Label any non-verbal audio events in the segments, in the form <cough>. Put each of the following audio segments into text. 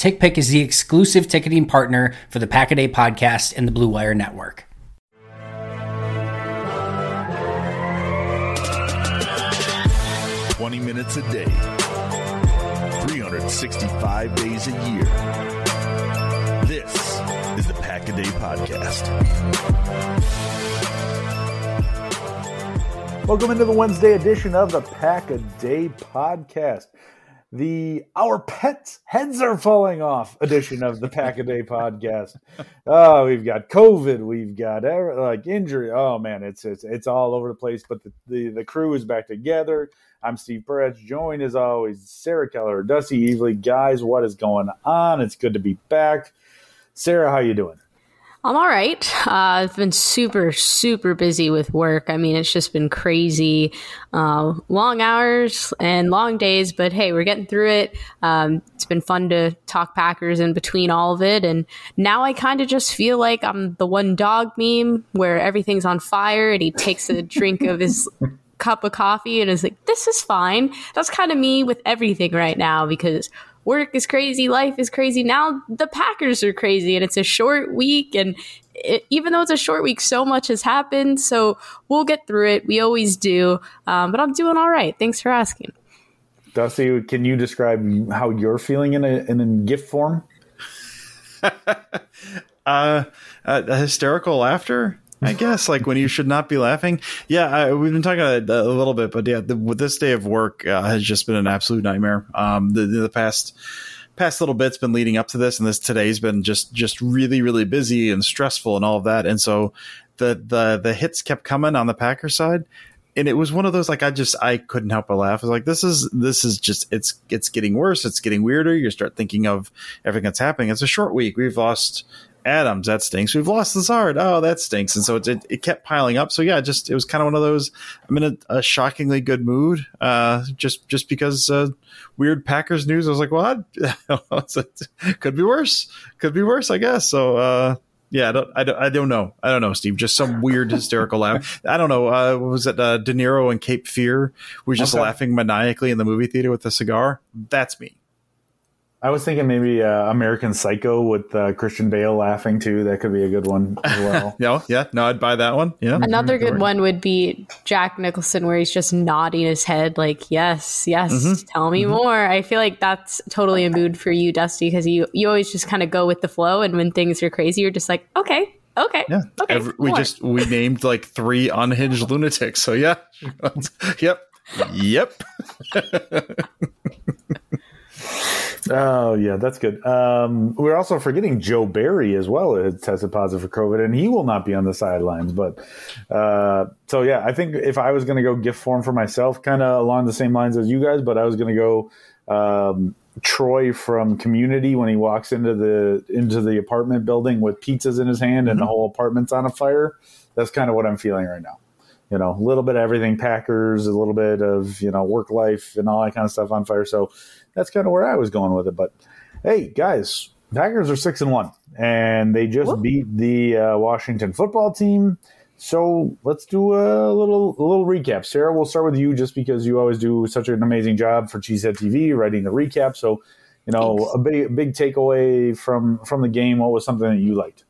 TickPick is the exclusive ticketing partner for the Pack a Day podcast and the Blue Wire Network. Twenty minutes a day, 365 days a year. This is the Pack a Day Podcast. Welcome into the Wednesday edition of the Pack a Day Podcast. The Our Pets Heads Are Falling Off edition of the Pack a Day Podcast. Oh, we've got COVID, we've got like injury. Oh man, it's it's it's all over the place. But the, the, the crew is back together. I'm Steve Perez, joined as always, Sarah Keller, Dusty Evely. Guys, what is going on? It's good to be back. Sarah, how you doing? I'm all right. Uh, I've been super, super busy with work. I mean, it's just been crazy, uh, long hours and long days. But hey, we're getting through it. Um, it's been fun to talk Packers in between all of it. And now I kind of just feel like I'm the one dog meme where everything's on fire, and he takes a drink of his <laughs> cup of coffee and is like, "This is fine." That's kind of me with everything right now because work is crazy, life is crazy. Now the Packers are crazy, and it's a short week. And it, even though it's a short week, so much has happened. So we'll get through it. We always do. Um, but I'm doing all right. Thanks for asking. Dusty, can you describe how you're feeling in a in a gift form? <laughs> uh, uh, hysterical laughter. I guess like when you should not be laughing. Yeah, I, we've been talking a, a, little bit, but yeah, the, this day of work uh, has just been an absolute nightmare. Um, the, the past past little bit's been leading up to this, and this today's been just just really really busy and stressful and all of that. And so the the the hits kept coming on the Packer side, and it was one of those like I just I couldn't help but laugh. I was like, this is this is just it's it's getting worse. It's getting weirder. You start thinking of everything that's happening. It's a short week. We've lost Adams, that stinks. We've lost Lazard. Oh, that stinks. And so it, it, it, kept piling up. So yeah, just it was kind of one of those. I'm in a, a shockingly good mood, uh, just just because uh, weird Packers news. I was like, well, <laughs> could be worse. Could be worse, I guess. So uh, yeah, I don't, I don't, I don't know. I don't know, Steve. Just some weird <laughs> hysterical laugh. I don't know. Uh, was it uh, De Niro and Cape Fear? Was just okay. laughing maniacally in the movie theater with a cigar. That's me. I was thinking maybe uh, American Psycho with uh, Christian Bale laughing too. That could be a good one as <laughs> well. yeah, yeah. No, I'd buy that one. Yeah. Another good one would be Jack Nicholson, where he's just nodding his head like, "Yes, yes, mm-hmm. tell me mm-hmm. more." I feel like that's totally a mood for you, Dusty, because you you always just kind of go with the flow, and when things are crazy, you're just like, "Okay, okay, yeah." Okay, Every, we just we named like three unhinged lunatics. So yeah, <laughs> yep, yep. <laughs> Oh yeah, that's good. Um, we're also forgetting Joe Barry as well. It tested positive for COVID, and he will not be on the sidelines. But uh, so yeah, I think if I was going to go gift form for myself, kind of along the same lines as you guys, but I was going to go um, Troy from Community when he walks into the into the apartment building with pizzas in his hand and mm-hmm. the whole apartment's on a fire. That's kind of what I'm feeling right now. You know, a little bit of everything, Packers, a little bit of you know work life and all that kind of stuff on fire. So that's kind of where I was going with it. But hey, guys, Packers are six and one, and they just beat the uh, Washington football team So let's do a little a little recap. Sarah, we'll start with you just because you always do such an amazing job for Cheesehead TV writing the recap. So, you know, Thanks. a big big takeaway from from the game. What was something that you liked?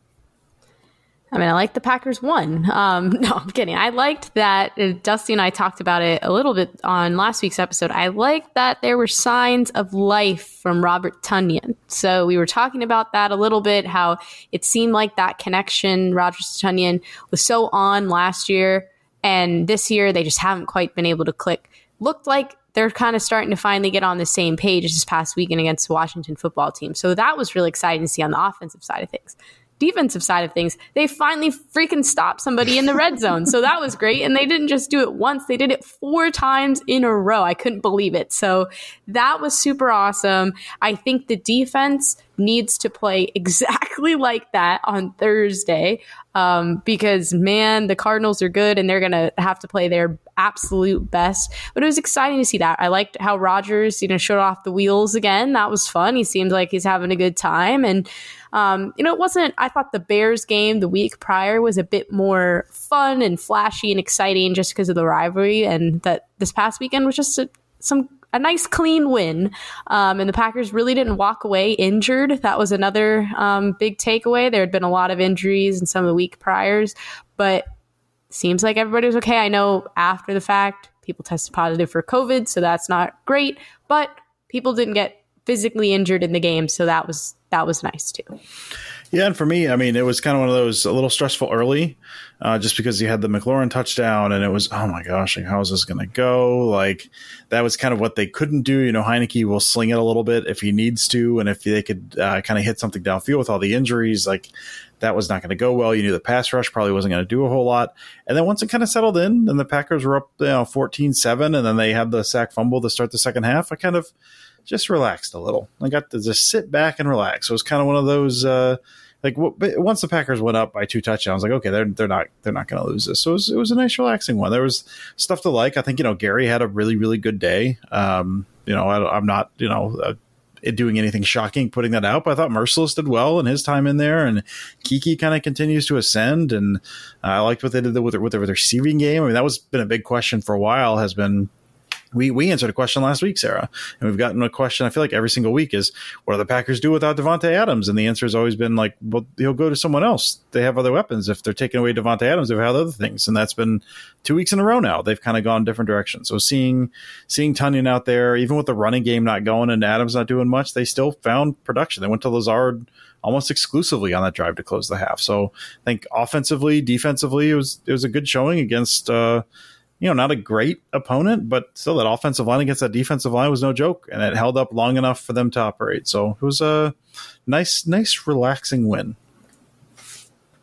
I mean, I like the Packers won. Um, <laughs> no, I'm kidding. I liked that uh, Dusty and I talked about it a little bit on last week's episode. I liked that there were signs of life from Robert Tonyan. So we were talking about that a little bit, how it seemed like that connection, Roger Tonyan, was so on last year. And this year, they just haven't quite been able to click. Looked like they're kind of starting to finally get on the same page this past weekend against the Washington football team. So that was really exciting to see on the offensive side of things defensive side of things, they finally freaking stopped somebody in the red zone. So that was great. And they didn't just do it once, they did it four times in a row. I couldn't believe it. So that was super awesome. I think the defense needs to play <laughs> exactly like that on Thursday um, because, man, the Cardinals are good and they're going to have to play their absolute best. But it was exciting to see that. I liked how Rodgers, you know, showed off the wheels again. That was fun. He seemed like he's having a good time. And, um, you know, it wasn't, I thought the Bears game the week prior was a bit more fun and flashy and exciting just because of the rivalry. And that this past weekend was just a, some a nice clean win. Um, and the Packers really didn't walk away injured. That was another um, big takeaway. There had been a lot of injuries in some of the week priors, but seems like everybody was okay. I know after the fact, people tested positive for COVID, so that's not great, but people didn't get physically injured in the game, so that was that was nice too. Yeah, and for me, I mean, it was kind of one of those a little stressful early, uh, just because you had the McLaurin touchdown, and it was oh my gosh, like how is this going to go? Like that was kind of what they couldn't do. You know, Heinicke will sling it a little bit if he needs to, and if they could uh, kind of hit something downfield with all the injuries, like that was not going to go well. You knew the pass rush probably wasn't going to do a whole lot. And then once it kind of settled in, and the Packers were up, you know, 14-7, and then they had the sack fumble to start the second half, I kind of just relaxed a little. I got to just sit back and relax. It was kind of one of those uh, like once the Packers went up by two touchdowns, like okay, they're they're not they're not going to lose this. So it was, it was a nice relaxing one. There was stuff to like. I think you know Gary had a really really good day. Um, you know I, am not you know. Doing anything shocking putting that out, but I thought Mercilus did well in his time in there, and Keke kind of continues to ascend. And uh, I liked what they did with their, with their receiving game. I mean, that was been a big question for a while. Has been we we answered a question last week, Sarah, and we've gotten a question. I feel like every single week is, what do the Packers do without Davante Adams? And the answer has always been like, well, he'll go to someone else. They have other weapons. If they're taking away Davante Adams, they've had other things, and that's been two weeks in a row now. They've kind of gone different directions. So seeing seeing Tonyan out there, even with the running game not going and Adams not doing much, they still found production. They went to Lazard almost exclusively on that drive to close the half. So I think offensively, defensively, it was it was a good showing against. Uh, you know, not a great opponent, but still that offensive line against that defensive line was no joke, and it held up long enough for them to operate. So it was a nice, nice, relaxing win.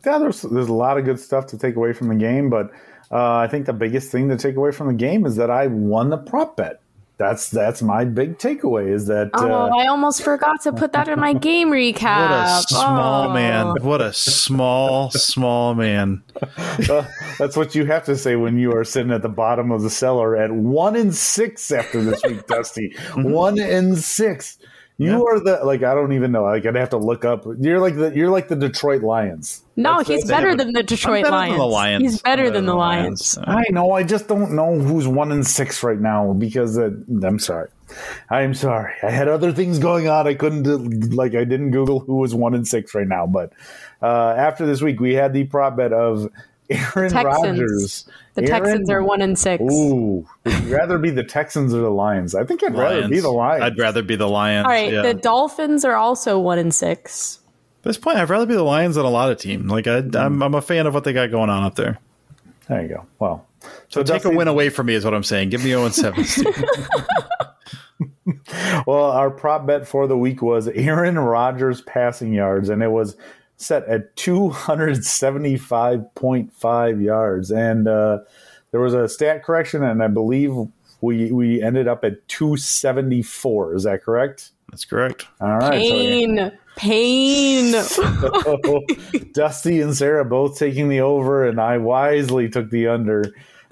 Yeah, there's there's a lot of good stuff to take away from the game, but uh, I think the biggest thing to take away from the game is that I won the prop bet that's that's my big takeaway is that oh uh, i almost forgot to put that in my game recap what a small oh. man. What a small small man. <laughs> Uh, that's what you have to say when you are sitting at the bottom of the cellar at one in six after this week <laughs> dusty. One in six you yeah. are the like I don't even know. Like I'd have to look up. You're like the you're like the Detroit Lions. No, That's he's it. better than the Detroit better Lions. Than the Lions. He's better, better than, the Lions. Lions. I know. I just don't know who's one in six right now because uh, I'm sorry. I'm sorry. I had other things going on. I couldn't like I didn't Google who was one in six right now. But uh, after this week, we had the prop bet of Aaron Rodgers. The Aaron, Texans are one and six. Ooh, would you rather be the Texans or the Lions? I think I'd Lions. rather be the Lions. I'd rather be the Lions. All right, yeah. the Dolphins are also one and six. At this point, I'd rather be the Lions than a lot of teams. Like I, am I'm a fan of what they got going on up there. There you go. Well, so, so take a win away from me is what I'm saying. Give me 0 and 7. <laughs> <laughs> well, our prop bet for the week was Aaron Rodgers passing yards, and it was set at 275.5 yards. And uh, there was a stat correction, and I believe we we ended up at 274. Is that correct? That's correct. All right. Pain. So, yeah. Pain. so, <laughs> Dusty and Sarah both taking the over, and I wisely took the under.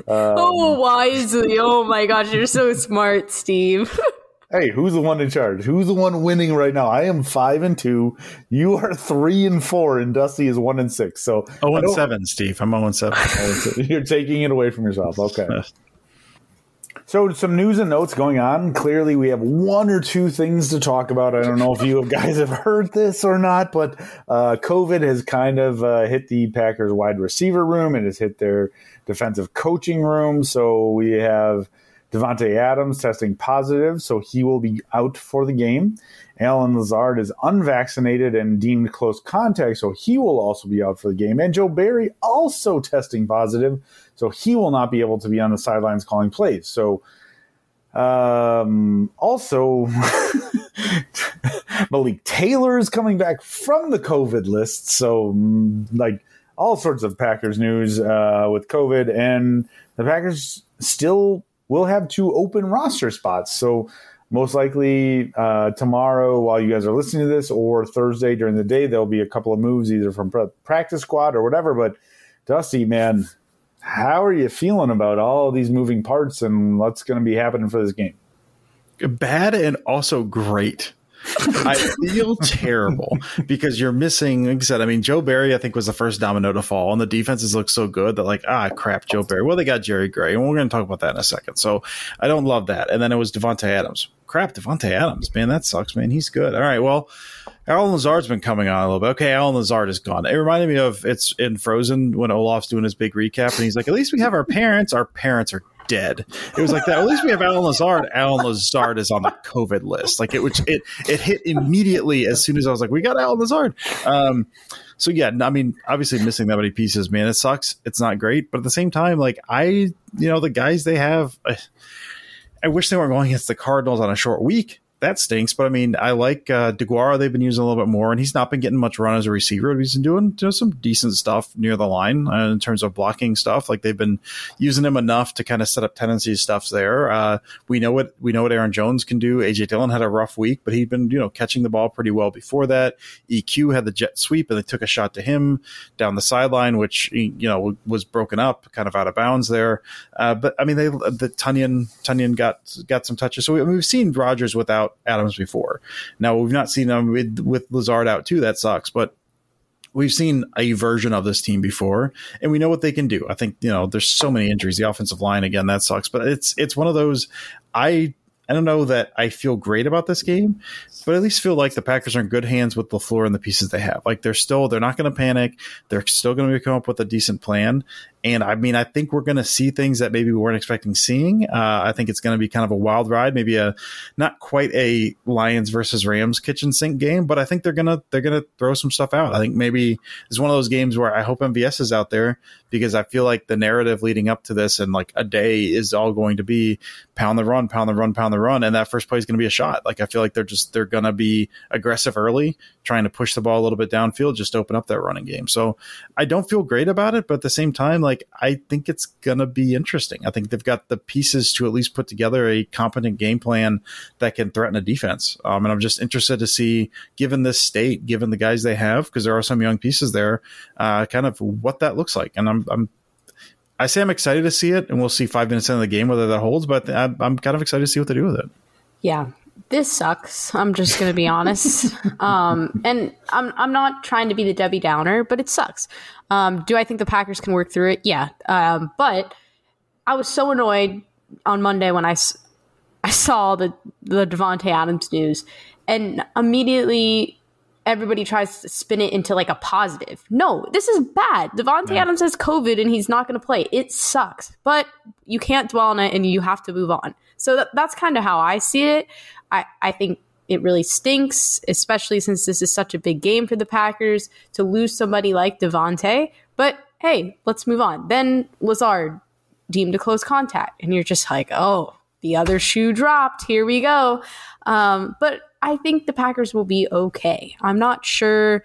Um, oh, wisely. Oh my gosh, you're so smart, Steve. <laughs> Hey, who's the one in charge? Who's the one winning right now? I am five and two. You are three and four, and Dusty is one and six. So oh and seven, Steve. I'm zero and seven. <laughs> You're taking it away from yourself. Okay. <laughs> So, some news and notes going on. Clearly, we have one or two things to talk about. I don't know if you guys have heard this or not, but uh, COVID has kind of uh, hit the Packers wide receiver room. It has hit their defensive coaching room. So, we have Davante Adams testing positive, so he will be out for the game. Allen Lazard is unvaccinated and deemed close contact, so he will also be out for the game. And Joe Barry also testing positive, so he will not be able to be on the sidelines calling plays. So, um, also, <laughs> Malik Taylor is coming back from the COVID list. So, mm, like, all sorts of Packers news uh, with COVID, and the Packers still will have two open roster spots. So, most likely uh, tomorrow while you guys are listening to this or thursday during the day there'll be a couple of moves either from practice squad or whatever. But dusty man how are you feeling about all these moving parts and what's going to be happening for this game? Bad and also great I feel terrible because you're missing. Like I said, I mean, Joe Barry, I think was the first domino to fall, and the defenses look so good that like, ah, crap, Joe Barry. Well, they got Jerry Gray, and we're going to talk about that in a second. So I don't love that. And then it was Davante Adams. Crap, Davante Adams, man, that sucks, man. He's good. All right, well. Allen Lazard's been coming on a little bit. Okay, Allen Lazard is gone. It reminded me of it's in Frozen when Olaf's doing his big recap, and he's like, "At least we have our parents. Our parents are dead. It was like that. At least we have Allen Lazard. Allen Lazard is on the COVID list. Like it, which it it hit immediately as soon as I was like, we got Allen Lazard. Um, so yeah, I mean, obviously missing that many pieces, man, it sucks. It's not great, but at the same time, like I, you know, the guys they have, I, I wish they weren't going against the Cardinals on a short week that stinks. But I mean, I like uh, Deguara. They've been using a little bit more, and he's not been getting much run as a receiver. He's been doing some decent stuff near the line uh, in terms of blocking stuff. Like they've been using him enough to kind of set up tendencies stuff there. Uh, we know what we know what Aaron Jones can do. AJ Dillon had a rough week, but he'd been you know catching the ball pretty well before that. EQ had the jet sweep, and they took a shot to him down the sideline, which you know was broken up, kind of out of bounds there. Uh, but I mean, they the Tonyan Tonyan got got some touches. So we, I mean, we've seen Rodgers without Adams before. Now we've not seen them with, with Lazard out too. That sucks, but we've seen a version of this team before and we know what they can do. I think, you know, there's so many injuries. The offensive line again, that sucks, but it's it's one of those I I don't know that I feel great about this game, but at least feel like the Packers are in good hands with the floor and the pieces they have. Like they're still, they're not going to panic. They're still going to come up with a decent plan. And I mean, I think we're going to see things that maybe we weren't expecting seeing. Uh, I think it's going to be kind of a wild ride, maybe a not quite a Lions versus Rams kitchen sink game, but I think they're gonna they're gonna throw some stuff out. I think maybe it's one of those games where I hope MVS is out there because I feel like the narrative leading up to this and like a day is all going to be pound the run, pound the run, pound the run, and that first play is going to be a shot. Like I feel like they're just they're going to be aggressive early, trying to push the ball a little bit downfield, just open up that running game. So I don't feel great about it, but at the same time, like like I think it's going to be interesting. I think they've got the pieces to at least put together a competent game plan that can threaten a defense. Um, and I'm just interested to see, given this state, given the guys they have, because there are some young pieces there, uh, kind of what that looks like. And I'm, I'm I say I'm excited to see it, and we'll see five minutes into the game whether that holds. But I'm, I'm kind of excited to see what they do with it. Yeah, this sucks. I'm just going to be honest. <laughs> Um, and I'm I'm not trying to be the Debbie Downer, but it sucks. Um, do I think the Packers can work through it? Yeah. Um, but I was so annoyed on Monday when I, I saw the the Davante Adams news, and immediately everybody tries to spin it into like a positive. No, this is bad. Davante yeah. Adams has COVID and he's not going to play. It sucks, but you can't dwell on it and you have to move on. So that, that's kind of how I see it. I, I think it really stinks, especially since this is such a big game for the Packers to lose somebody like Davante. But hey, let's move on. Then Lazard deemed a close contact, and you're just like, oh, the other shoe dropped. Here we go. Um, but I think the Packers will be okay. I'm not sure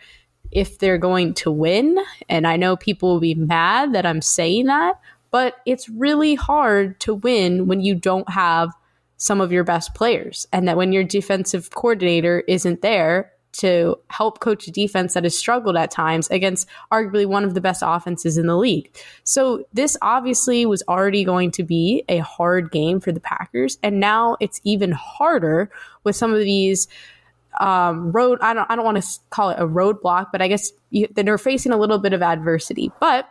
if they're going to win, and I know people will be mad that I'm saying that, but it's really hard to win when you don't have some of your best players and that when your defensive coordinator isn't there to help coach a defense that has struggled at times against arguably one of the best offenses in the league. So this obviously was already going to be a hard game for the Packers, and now it's even harder with some of these um, road. I don't I don't want to call it a roadblock, but I guess you, they're facing a little bit of adversity, but.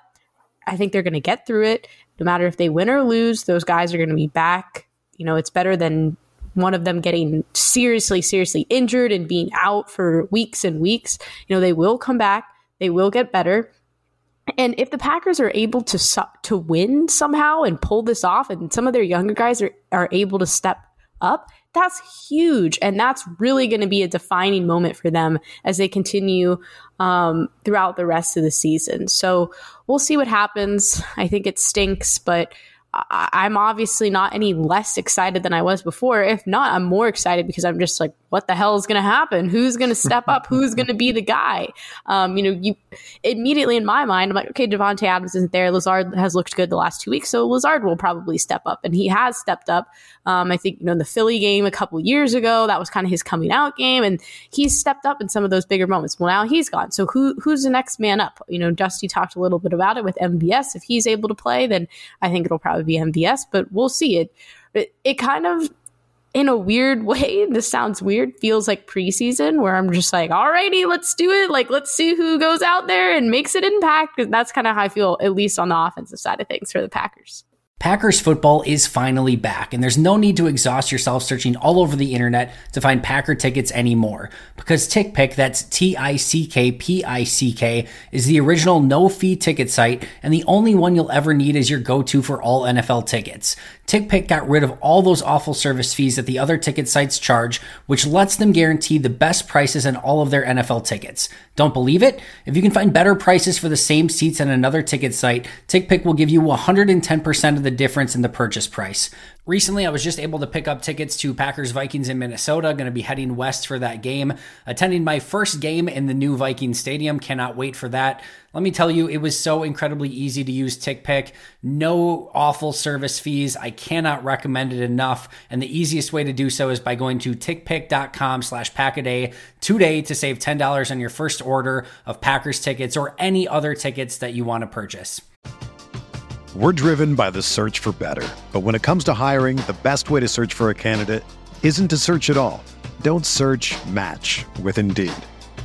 I think they're going to get through it. No matter if they win or lose, those guys are going to be back. You know, it's better than one of them getting seriously, seriously injured and being out for weeks and weeks. You know, they will come back, they will get better. And if the Packers are able to to win somehow and pull this off, and some of their younger guys are, are able to step up, that's huge. And that's really going to be a defining moment for them as they continue um, throughout the rest of the season. So we'll see what happens. I think it stinks, but I- am obviously not any less excited than I was before. If not, I'm more excited because I'm just like, what the hell is going to happen? Who's going to step up? Who's going to be the guy? Um, you know, you immediately in my mind, I'm like, okay, Davante Adams isn't there. Lazard has looked good the last two weeks, so Lazard will probably step up, and he has stepped up. Um, I think you know in the Philly game a couple years ago, that was kind of his coming out game, and he's stepped up in some of those bigger moments. Well, now he's gone, so who who's the next man up? You know, Dusty talked a little bit about it with MVS. If he's able to play, then I think it'll probably be MVS, but we'll see it. It, it kind of in a weird <laughs> way, this sounds weird, feels like preseason where I'm just like, alrighty, let's do it. Like, let's see who goes out there and makes an impact. That's kind of how I feel, at least on the offensive side of things for the Packers. Packers football is finally back, and there's no need to exhaust yourself searching all over the internet to find Packer tickets anymore. Because TickPick, that's T I C K P I C K, is the original no fee ticket site and the only one you'll ever need as your go to for all NFL tickets. TickPick got rid of all those awful service fees that the other ticket sites charge, which lets them guarantee the best prices on all of their NFL tickets. Don't believe it? If you can find better prices for the same seats on another ticket site, TickPick will give you 110% of the difference in the purchase price. Recently, I was just able to pick up tickets to Packers Vikings in Minnesota. Going to be heading west for that game. Attending my first game in the new Viking Stadium. Cannot wait for that. Let me tell you, it was so incredibly easy to use TickPick. No awful service fees. I cannot recommend it enough. And the easiest way to do so is by going to tickpick.com slash packaday today to save $10 on your first order of Packers tickets or any other tickets that you want to purchase. We're driven by the search for better. But when it comes to hiring, the best way to search for a candidate isn't to search at all. Don't search match with Indeed.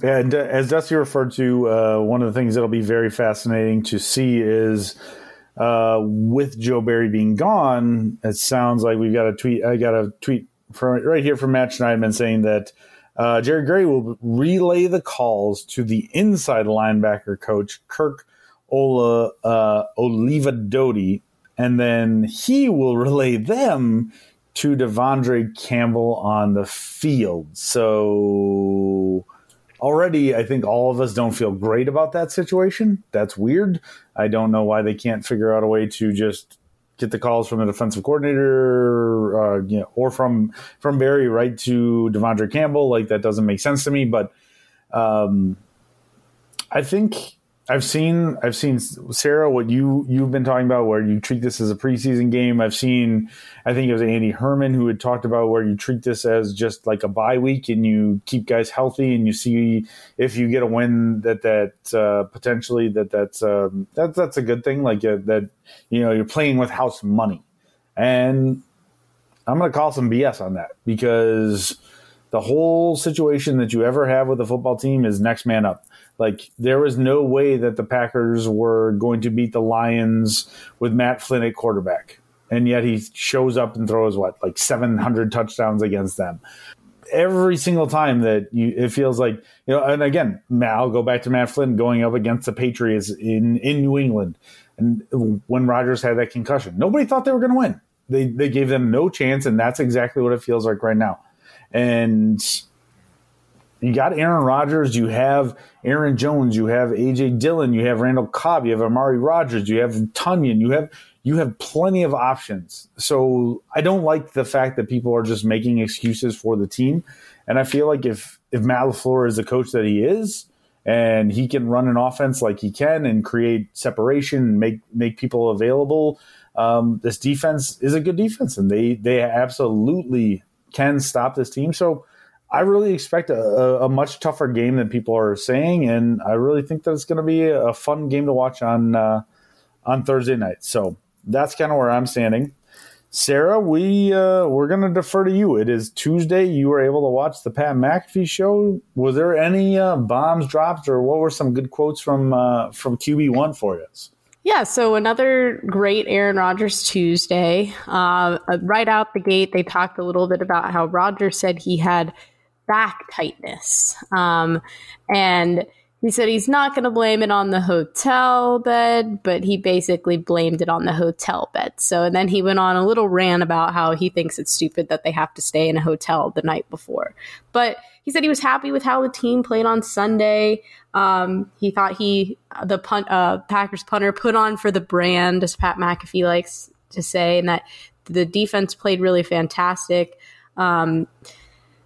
And uh, as Dusty referred to, uh, one of the things that'll be very fascinating to see is uh, with Joe Barry being gone, it sounds like we've got a tweet. I got a tweet from right here from Matt Schneidman saying that uh, Jerry Gray will relay the calls to the inside linebacker coach Kirk Ola uh, Olivadotti, and then he will relay them to De'Vondre Campbell on the field. So already I think all of us don't feel great about that situation. That's weird. I don't know why they can't figure out a way to just get the calls from the defensive coordinator, uh, you know, or from from Barry right to De'Vondre Campbell. Like that doesn't make sense to me. But um, I think I've seen I've seen Sarah what you you've been talking about where you treat this as a preseason game. I've seen I think it was Andy Herman who had talked about where you treat this as just like a bye week and you keep guys healthy and you see if you get a win that that uh, potentially that that's um, that that's a good thing. Like uh, that you know you're playing with house money. And I'm going to call some BS on that because the whole situation that you ever have with a football team is next man up like there was no way that the Packers were going to beat the Lions with Matt Flynn at quarterback. And yet he shows up and throws what, like 700 touchdowns against them. Every single time that you, it feels like, you know, and again, I'll go back to Matt Flynn going up against the Patriots in, in New England. And when Rodgers had that concussion, nobody thought they were going to win. They, they gave them no chance. And that's exactly what it feels like right now. And you got Aaron Rodgers, you have Aaron Jones, you have AJ Dillon, you have Randall Cobb, you have Amari Rodgers, you have Tonyan, you have you have plenty of options. So I don't like the fact that people are just making excuses for the team. And I feel like if if Matt LaFleur is the coach that he is, and he can run an offense like he can and create separation and make make people available, um, this defense is a good defense, and they they absolutely can stop this team. So I really expect a, a, much tougher game than people are saying, and I really think that it's going to be a fun game to watch on uh, on Thursday night. So that's kind of where I'm standing. Sarah, we uh, we're going to defer to you. It is Tuesday. You were able to watch the Pat McAfee show. Was there any uh, bombs dropped, or what were some good quotes from uh, from QB one for us? Yeah, so another great Aaron Rodgers Tuesday. Uh, right out the gate, they talked a little bit about how Rodgers said he had back tightness. Um, and he said he's not going to blame it on the hotel bed, but he basically blamed it on the hotel bed. So, and then he went on a little rant about how he thinks it's stupid that they have to stay in a hotel the night before. But he said he was happy with how the team played on Sunday. Um, he thought he, the punt, uh, Packers punter, put on for the brand, as Pat McAfee likes to say, and that the defense played really fantastic. Um,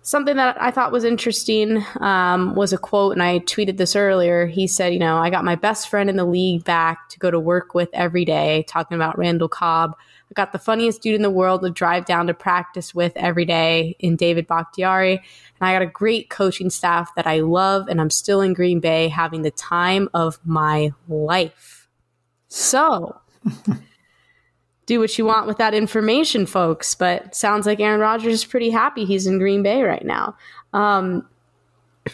something that I thought was interesting um, was a quote, and I tweeted this earlier. He said, You know, I got my best friend in the league back to go to work with every day, talking about Randall Cobb. I got the funniest dude in the world to drive down to practice with every day in David Bakhtiari. And I got a great coaching staff that I love, and I'm still in Green Bay having the time of my life. So. Do what you want with that information, folks. But sounds like Aaron Rodgers is pretty happy he's in Green Bay right now. Um,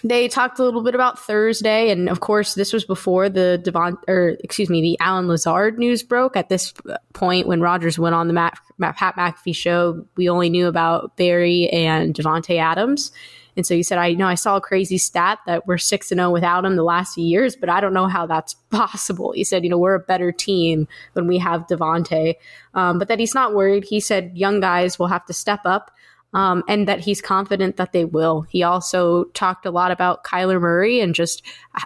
they talked a little bit about Thursday, and of course, this was before the Devon, or excuse me, the Allen Lazard news broke. At this point, when Rodgers went on the Matt, Matt, Pat McAfee show, we only knew about Barry and Davante Adams. And so he said, I know I saw a crazy stat that we're six and zero oh without him the last few years, but I don't know how that's <laughs> possible. He said, you know, we're a better team when we have Davante, um, but that he's not worried. He said young guys will have to step up. Um, and that he's confident that they will. He also talked a lot about Kyler Murray and just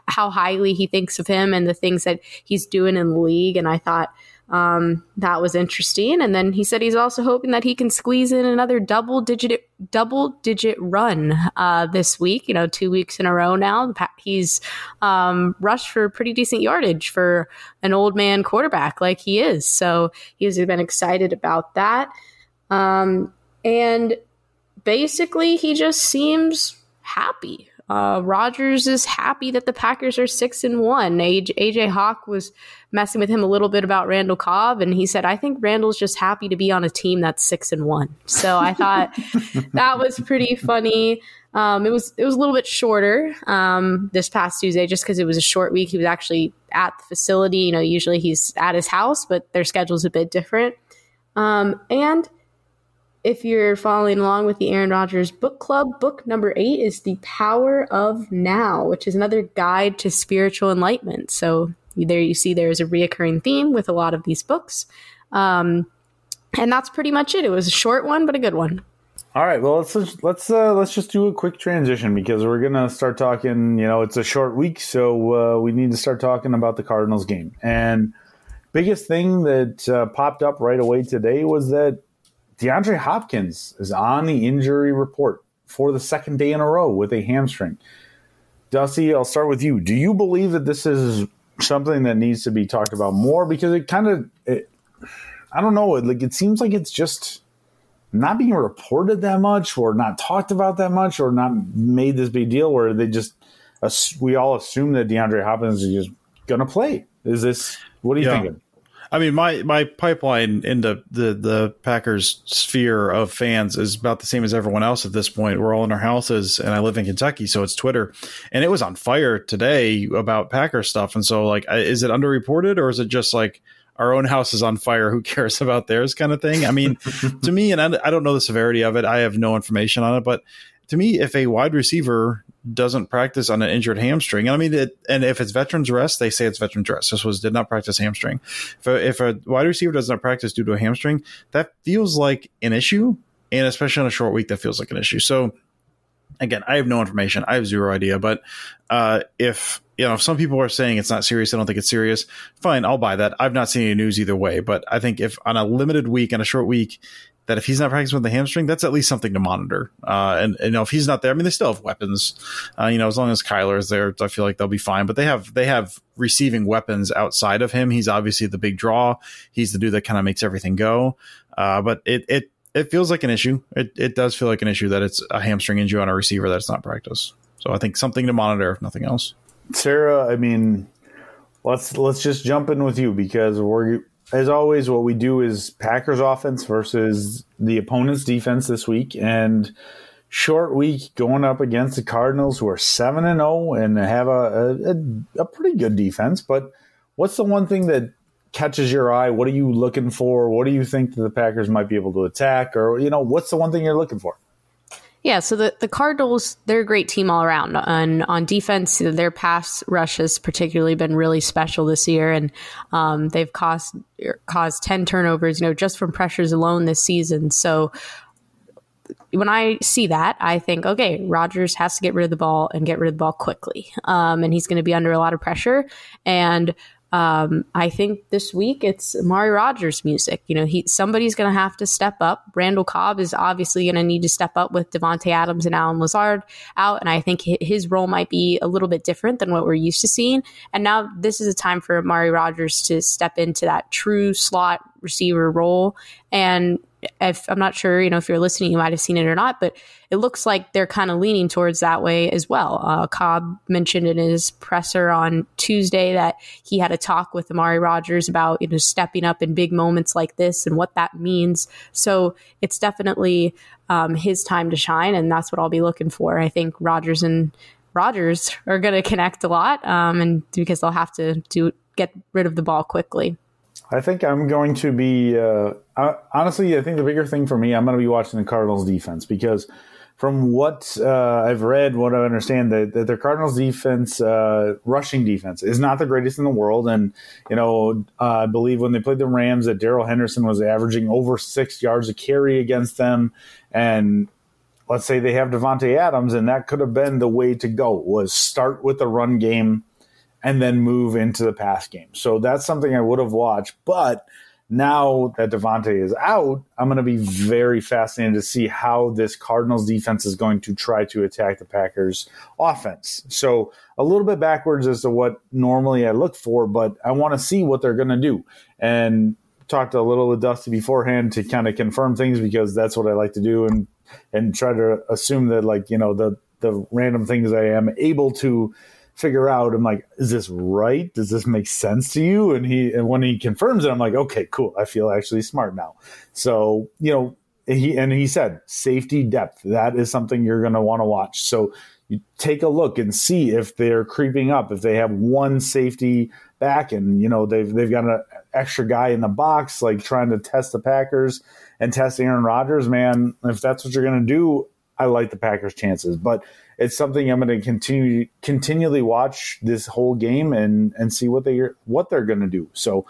how highly he thinks of him and the things that he's doing in the league. And I thought um, that was interesting. And then he said he's also hoping that he can squeeze in another double digit double digit run uh, this week. You know, two weeks in a row now. He's um, rushed for pretty decent yardage for an old man quarterback like he is. So he's been excited about that. Um, and basically, he just seems happy. Uh, Rodgers is happy that the Packers are six and one. AJ, AJ Hawk was messing with him a little bit about Randall Cobb, and he said, "I think Randall's just happy to be on a team that's six and one." So I thought <laughs> that was pretty funny. Um, it was it was a little bit shorter um, this past Tuesday, just because it was a short week. He was actually at the facility. You know, usually he's at his house, but their schedule's a bit different. Um, and if you're following along with the Aaron Rodgers book club, book number eight is The Power of Now, which is another guide to spiritual enlightenment. So there you see there's a reoccurring theme with a lot of these books. Um, and that's pretty much it. It was a short one, but a good one. All right, well let's let's uh, let's just do a quick transition because we're gonna start talking. You know, it's a short week, so uh, we need to start talking about the Cardinals game. And biggest thing that uh, popped up right away today was that DeAndre Hopkins is on the injury report for the second day in a row with a hamstring. Dusty, I'll start with you. Do you believe that this is something that needs to be talked about more? Because it kind of, it, I don't know, it, like it seems like it's just not being reported that much, or not talked about that much, or not made this big deal. Where they just, we all assume that DeAndre Hopkins is just going to play. Is this what are you yeah. thinking? I mean, my my pipeline into the the Packers sphere of fans is about the same as everyone else at this point. We're all in our houses, and I live in Kentucky, so it's Twitter, and it was on fire today about Packer stuff. And so, like, is it underreported or is it just like our own house is on fire? Who <laughs> cares about theirs, kind of thing? I mean, to me, and I, I don't know the severity of it. I have no information on it, but to me, if a wide receiver doesn't practice on an injured hamstring, and I mean, it, and if it's veterans rest, they say it's veterans rest. This was did not practice hamstring. If a, if a wide receiver does not practice due to a hamstring, that feels like an issue, and especially on a short week, that feels like an issue. So, again, I have no information. I have zero idea. But uh, if you know, if some people are saying it's not serious, I don't think it's serious. Fine, I'll buy that. I've not seen any news either way. But I think if on a limited week and a short week, that if he's not practicing with the hamstring, that's at least something to monitor. Uh, and, and, you know, if he's not there, I mean, they still have weapons. Uh, you know, as long as Kyler is there, I feel like they'll be fine. But they have they have receiving weapons outside of him. He's obviously the big draw. He's the dude that kind of makes everything go. Uh, but it it it feels like an issue. It it does feel like an issue that it's a hamstring injury on a receiver that's not practice. So I think something to monitor, if nothing else. Sarah, I mean, let's let's just jump in with you because we're as always, what we do is Packers offense versus the opponent's defense this week, and short week going up against the Cardinals, who are seven and zero oh and have a, a, a pretty good defense. But what's the one thing that catches your eye? What are you looking for? What do you think that the Packers might be able to attack, or you know, what's the one thing you're looking for? Yeah, so the, the Cardinals, they're a great team all around. And on defense, their pass rush has particularly been really special this year. And um, they've caused, caused 10 turnovers, you know, just from pressures alone this season. So when I see that, I think, okay, Rodgers has to get rid of the ball and get rid of the ball quickly. Um, and he's going to be under a lot of pressure. And um, I think this week it's Mari Rodgers music. You know, he somebody's going to have to step up. Randall Cobb is obviously going to need to step up with Davante Adams and Allen Lazard out, and I think his role might be a little bit different than what we're used to seeing. And now this is a time for Mari Rodgers to step into that true slot receiver role and if I'm not sure, you know, if you're listening, you might have seen it or not, but it looks like they're kind of leaning towards that way as well. Uh, Cobb mentioned in his presser on Tuesday that he had a talk with Amari Rodgers about, you know, stepping up in big moments like this and what that means. So it's definitely um, his time to shine, and that's what I'll be looking for. I think Rodgers and Rogers <laughs> are going to connect a lot, um, and because they'll have to do get rid of the ball quickly. I think I'm going to be uh, honestly. I think the bigger thing for me, I'm going to be watching the Cardinals defense because from what uh, I've read, what I understand, that, that their Cardinals defense, uh, rushing defense, is not the greatest in the world. And you know, uh, I believe when they played the Rams, that Darrell Henderson was averaging over six yards a carry against them, and let's say they have Davante Adams, and that could have been the way to go was start with the run game and then move into the pass game. So that's something I would have watched. But now that Davante is out, I'm going to be very fascinated to see how this Cardinals defense is going to try to attack the Packers offense. So a little bit backwards as to what normally I look for, but I want to see what they're going to do. And talked a little with Dusty beforehand to kind of confirm things because that's what I like to do and and try to assume that like, you know, the the random things I am able to figure out. I'm like, is this right? Does this make sense to you? And he and when he confirms it, I'm like, okay, cool. I feel actually smart now. So you know, he and he said safety depth. That is something you're going to want to watch. So you take a look and see if they're creeping up. If they have one safety back, and you know they've they've got an extra guy in the box, like trying to test the Packers and test Aaron Rodgers. Man, if that's what you're going to do, I like the Packers' chances, but it's something I'm going to continue continually watch this whole game and and see what they what they're going to do. So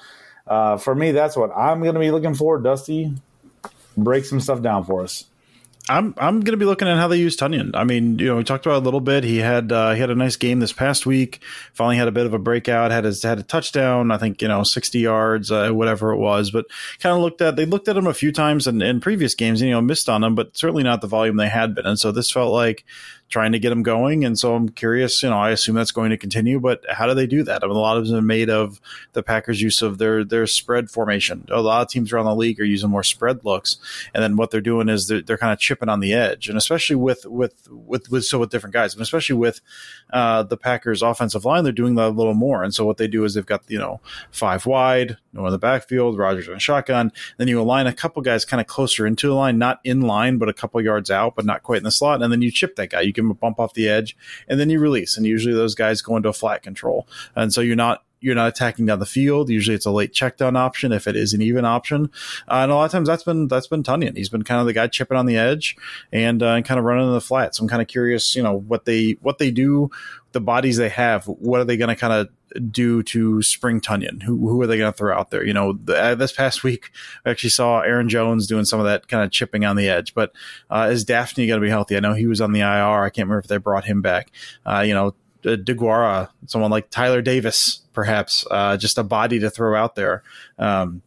uh, for me, that's what I'm going to be looking for. Dusty, break some stuff down for us. I'm I'm going to be looking at how they use Tonyan. I mean, you know, we talked about a little bit. He had uh, he had a nice game this past week. Finally had a bit of a breakout. Had his had a touchdown. I think you know sixty yards, uh, whatever it was. But kind of looked at they looked at him a few times in, in previous games. You know, missed on him, but certainly not the volume they had been. And so this felt like trying to get them going. And so I'm curious, you know, I assume that's going to continue, but how do they do that? I mean, a lot of them are made of the Packers' use of their, their spread formation. A lot of teams around the league are using more spread looks. And then what they're doing is they're, they're kind of chipping on the edge. And especially with, with, with, with, so with different guys, and especially with, uh, the Packers offensive line, they're doing that a little more. And so what they do is they've got, you know, five wide, no in the backfield, Rodgers in shotgun. Then you align a couple guys kind of closer into the line, not in line, but a couple yards out, but not quite in the slot. And then you chip that guy. You give him a bump off the edge, and then you release. And usually those guys go into a flat control, and so you're not you're not attacking down the field. Usually it's a late check down option if it is an even option. Uh, and a lot of times that's been that's been Tonyan. He's been kind of the guy chipping on the edge and, uh, and kind of running in the flat. So I'm kind of curious, you know, what they what they do, the bodies they have. What are they going to kind of do to spring Tonyan? Who who are they going to throw out there? You know, the, uh, this past week I actually saw Aaron Jones doing some of that kind of chipping on the edge. But uh, is Dafney going to be healthy? I know he was on the IR. I can't remember if they brought him back. Uh, you know, DeGuara, someone like Tyler Davis, perhaps, uh, just a body to throw out there. Um,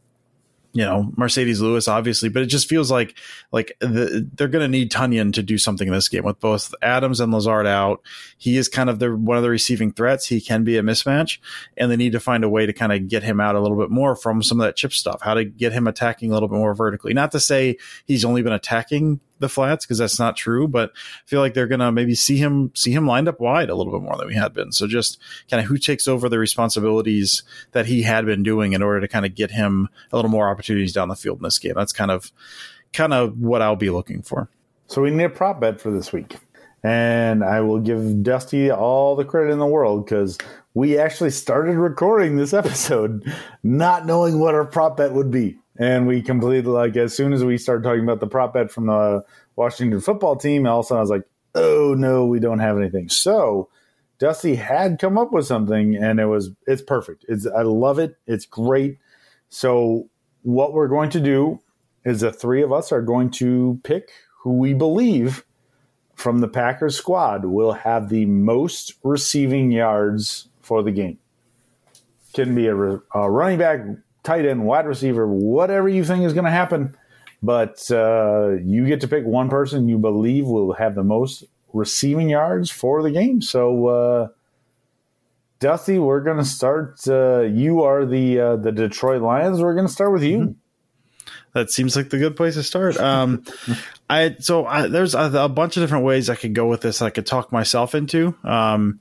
you know, Marcedes Lewis, obviously, but it just feels like like the, they're going to need Tonyan to do something in this game with both Adams and Lazard out. He is kind of the one of the receiving threats. He can be a mismatch, and they need to find a way to kind of get him out a little bit more from some of that chip stuff. How to get him attacking a little bit more vertically. Not to say he's only been attacking the flats because that's not true, but I feel like they're gonna maybe see him see him lined up wide a little bit more than we had been. So just kind of who takes over the responsibilities that he had been doing in order to kind of get him a little more opportunities down the field in this game. That's kind of kind of what I'll be looking for. So we need a prop bet for this week. And I will give Dusty all the credit in the world because we actually started recording this episode not knowing what our prop bet would be and we completed like as soon as we started talking about the prop bet from the Washington football team, all of a sudden I was like, oh no, we don't have anything. So Dusty had come up with something, and it was it's perfect. It's I love it. It's great. So what we're going to do is the three of us are going to pick who we believe from the Packers squad will have the most receiving yards for the game. Can be a, a running back, tight end, wide receiver, whatever you think is going to happen. But uh, you get to pick one person you believe will have the most receiving yards for the game. So, uh, Dusty, we're going to start. Uh, you are the uh, the Detroit Lions. We're going to start with you. Mm-hmm. That seems like the good place to start. Um, <laughs> I so I, there's a, a, bunch of different ways I could go with this. I could talk myself into. Um,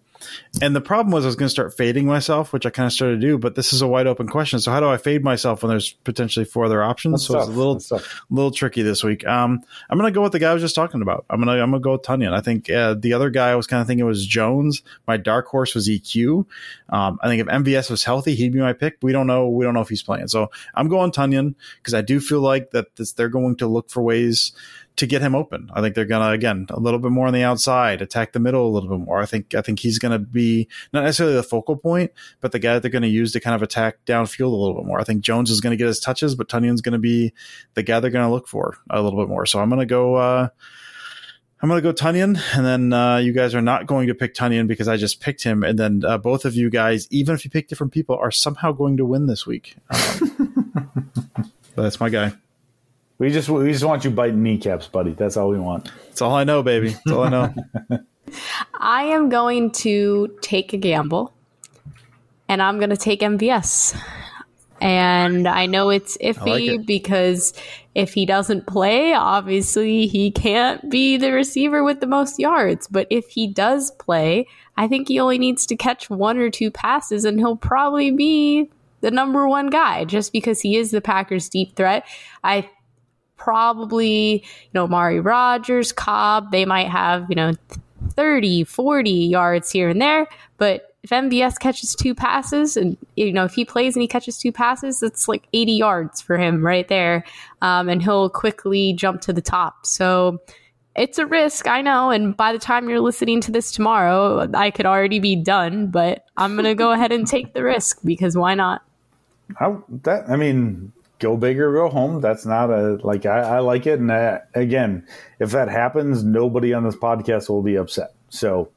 and the problem was I was going to start fading myself, which I kind of started to do. But this is a wide open question. So how do I fade myself when there's potentially four other options? That's so tough. it's a little, little tricky this week. Um, I'm going to go with the guy I was just talking about. I'm going to I'm going to go with Tonyan. I think uh, the other guy I was kind of thinking was Jones. My dark horse was EQ. Um, I think if MVS was healthy, he'd be my pick. We don't know. We don't know if he's playing. So I'm going Tonyan because I do feel like that this, they're going to look for ways to get him open. I think they're gonna again a little bit more on the outside, attack the middle a little bit more. I think I think he's gonna be not necessarily the focal point, but the guy that they're gonna use to kind of attack downfield a little bit more. I think Jones is gonna get his touches, but Tonyan's gonna be the guy they're gonna look for a little bit more. So I'm gonna go. Uh, I'm going to go Tonyan, and then uh, you guys are not going to pick Tonyan because I just picked him, and then uh, both of you guys, even if you pick different people, are somehow going to win this week. Um, <laughs> that's my guy. We just we just want you biting kneecaps, buddy. That's all we want. That's all I know, baby. That's all I know. <laughs> I am going to take a gamble, and I'm going to take MVS. And I know it's iffy like it. because if he doesn't play, obviously he can't be the receiver with the most yards. But if he does play, I think he only needs to catch one or two passes and he'll probably be the number one guy just because he is the Packers' deep threat. I probably, you know, Mari Rodgers, Cobb, they might have, you know, 30, 40 yards here and there. But if MVS catches two passes and, you know, if he plays and he catches two passes, it's like 80 yards for him right there. Um, and he'll quickly jump to the top. So it's a risk, I know. And by the time you're listening to this tomorrow, I could already be done. But I'm going to go <laughs> ahead and take the risk because why not? How that, I mean, go big or go home. That's not a like I, I like it. And I, again, if that happens, nobody on this podcast will be upset. So,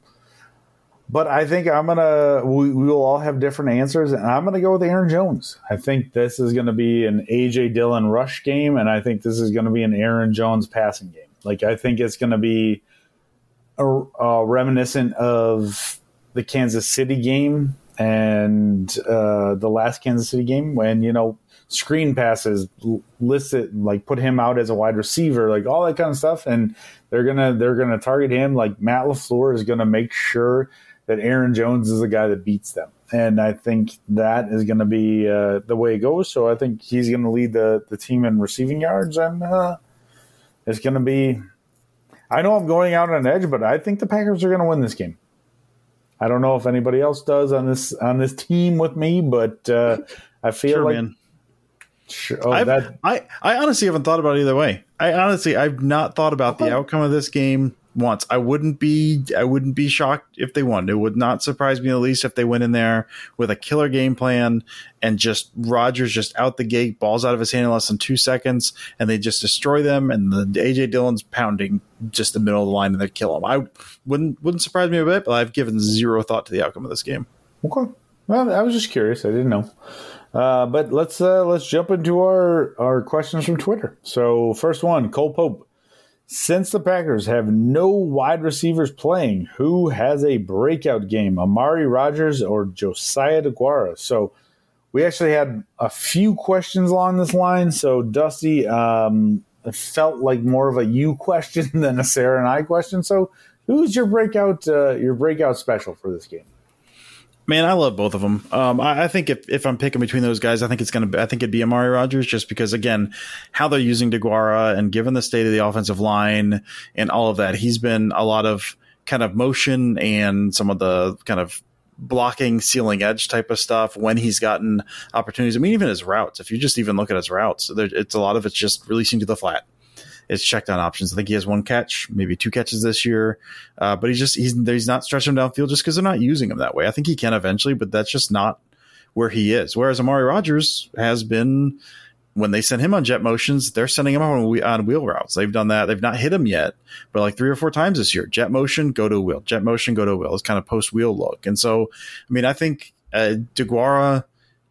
but I think I'm gonna we, we will all have different answers, and I'm gonna go with Aaron Jones. I think this is gonna be an AJ Dillon rush game, and I think this is gonna be an Aaron Jones passing game. Like I think it's gonna be a, a reminiscent of the Kansas City game and uh, the last Kansas City game when you know screen passes, listed like put him out as a wide receiver, like all that kind of stuff, and they're gonna they're gonna target him. Like Matt LaFleur is gonna make sure that Aaron Jones is the guy that beats them, and I think that is gonna be uh, the way it goes. So I think he's gonna lead the the team in receiving yards, and uh, it's gonna be. I know I'm going out on an edge, but I think the Packers are going to win this game. I don't know if anybody else does on this on this team with me, but uh, I feel sure, like man. Sure. Oh, that... I I honestly haven't thought about it either way. I honestly I've not thought about the oh. outcome of this game once. I wouldn't be I wouldn't be shocked if they won. It would not surprise me at least if they went in there with a killer game plan and just Rodgers just out the gate, balls out of his hand in less than two seconds, and they just destroy them. And the AJ Dillon's pounding just the middle of the line and they kill him. I wouldn't wouldn't surprise me a bit, but I've given zero thought to the outcome of this game. Okay. Well, I was just curious. I didn't know. Uh, but let's uh, let's jump into our our questions from Twitter. So first one, Cole Pope. Since the Packers have no wide receivers playing, who has a breakout game, Amari Rodgers or Josiah DeGuara? So we actually had a few questions along this line. So Dusty, um, it felt like more of a you <laughs> question than a Sarah and I question. So who's your breakout uh, your breakout special for this game? Man, I love both of them. Um, I, I, think if, if I'm picking between those guys, I think it's gonna. Be, I think it'd be Amari Rodgers just because again, how they're using DeGuara and given the state of the offensive line and all of that, he's been a lot of kind of motion and some of the kind of blocking, sealing edge type of stuff when he's gotten opportunities. I mean, even his routes. If you just even look at his routes, it's a lot of it's just releasing to the flat his check down options. I think he has one catch, maybe two catches this year, uh, but he's just he's he's not stretching him downfield just because they're not using him that way. I think he can eventually, but that's just not where he is. Whereas Amari Rodgers has been when they send him on jet motions, they're sending him on, on wheel routes. They've done that. They've not hit him yet, but like three or four times this year. Jet motion, go to a wheel. Jet motion, go to a wheel. It's kind of post wheel look. And so, I mean, I think uh, DeGuara,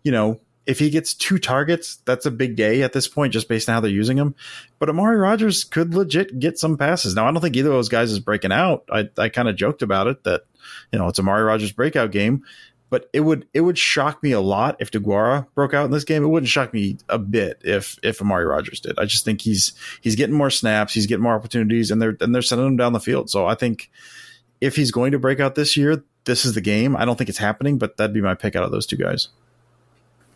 you know, if he gets two targets, that's a big day at this point, just based on how they're using him. But Amari Rodgers could legit get some passes. Now, I don't think either of those guys is breaking out. I, I kind of joked about it that, you know, it's Amari Rodgers' breakout game. But it would it would shock me a lot if DeGuara broke out in this game. It wouldn't shock me a bit if if Amari Rodgers did. I just think he's he's getting more snaps, he's getting more opportunities, and they're and they're sending him down the field. So I think if he's going to break out this year, this is the game. I don't think it's happening, but that'd be my pick out of those two guys.